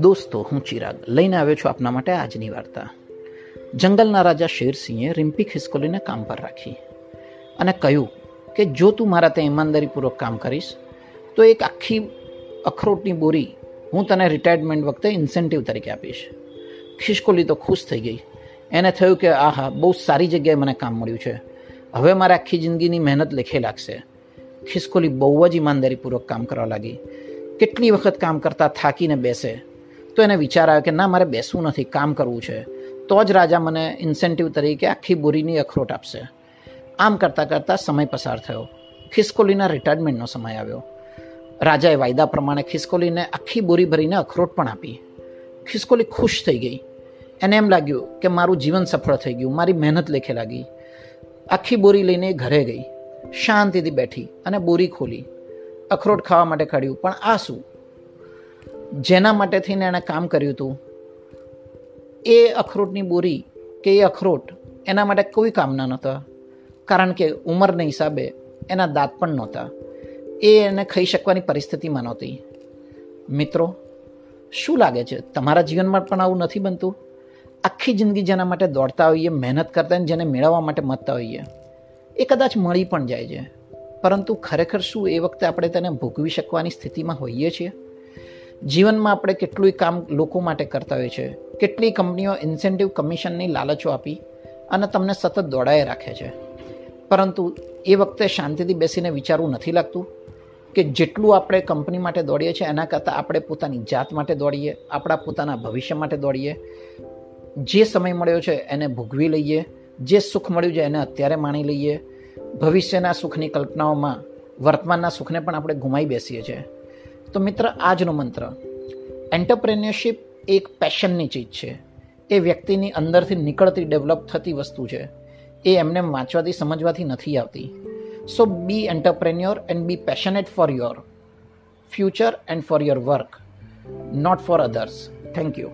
દોસ્તો, હું ચિરાગ. લઈને આવ્યો છું આપના માટે આજની વાર્તા. જંગલના રાજા શેરસિંહે રિમ્પી ખિસકોલીને કામ પર રાખી અને કહ્યું કે, જો તું મારા ત્યાં ઈમાનદારીપૂર્વક કામ કરીશ, તો એક આખી અખરોટની બોરી હું તને રિટાયરમેન્ટ વખતે ઇન્સેન્ટિવ તરીકે આપીશ. ખિસકોલી તો ખુશ થઈ ગઈ. એને થયું કે આ હા બહુ સારી જગ્યાએ મને કામ મળ્યું છે. હવે મારે આખી જિંદગીની મહેનત લેખે લાગશે. ખિસકોલી બહુ જ ઈમાનદારીપૂર્વક કામ કરવા લાગી. કેટલી વખત કામ કરતાં થાકીને બેસે. તો એને વિચાર આવ્યો કે ના, મારે બેસવું નથી, કામ કરવું છે. તો જ રાજા મને ઇન્સેન્ટિવ તરીકે આખી બોરીની અખરોટ આપશે. આમ કરતાં કરતાં સમય પસાર થયો. ખિસકોલીના રિટાયરમેન્ટનો સમય આવ્યો. રાજાએ વાયદા પ્રમાણે ખિસકોલીને આખી બોરી ભરીને અખરોટ પણ આપી. ખિસકોલી ખુશ થઈ ગઈ. એને એમ લાગ્યું કે મારું જીવન સફળ થઈ ગયું, મારી મહેનત લેખે લાગી. આખી બોરી લઈને ઘરે ગઈ. શાંતિથી બેઠી અને બોરી ખોલી, અખરોટ ખાવા માટે કાઢ્યું. પણ આ શું? જેના માટે થઈને એણે કામ કર્યું હતું? એ અખરોટની બોરી કે એ અખરોટ એના માટે કોઈ કામના નહોતા. કારણ કે ઉંમરના હિસાબે એના દાંત પણ નહોતા. એ એને ખાઈ શકવાની પરિસ્થિતિમાં નહોતી. મિત્રો, શું લાગે છે? તમારા જીવનમાં પણ આવું નથી બનતું? આખી જિંદગી જેના માટે દોડતા હોઈએ, મહેનત કરતા જેને મેળવવા માટે મતતા હોઈએ. એ કદાચ મળી પણ જાય છે. પરંતુ ખરેખર શું એ વખતે આપણે તેને ભોગવી શકવાની સ્થિતિમાં હોઈએ છીએ? જીવનમાં આપણે કેટલું કામ લોકો માટે કરતા હોઈએ છીએ કેટલી કંપનીઓ ઇન્સેન્ટિવ કમિશનની લાલચો આપી અને તમને સતત દોડાએ રાખે છે. પરંતુ એ વખતે શાંતિથી બેસીને વિચારવું નથી લાગતું કે જેટલું આપણે કંપની માટે દોડીએ છીએ, એના કરતાં આપણે પોતાની જાત માટે દોડીએ, આપણા પોતાના ભવિષ્ય માટે દોડીએ. જે સમય મળ્યો છે એને ભોગવી લઈએ. જે સુખ મળ્યું છે એને અત્યારે માણી લઈએ. ભવિષ્યના સુખની કલ્પનાઓમાં, વર્તમાનના સુખને પણ આપણે ગુમાઈ બેસીએ છીએ. તો મિત્ર, આજનો મંત્ર. એન્ટરપ્રેન્યોરશીપ એક પેશનની ચીજ છે. એ વ્યક્તિની અંદરથી નીકળતી ડેવલપ થતી વસ્તુ છે. એ એમને વાંચવાથી, સમજવાથી નથી આવતી. So be entrepreneur and be passionate for your future and for your work not for others thank you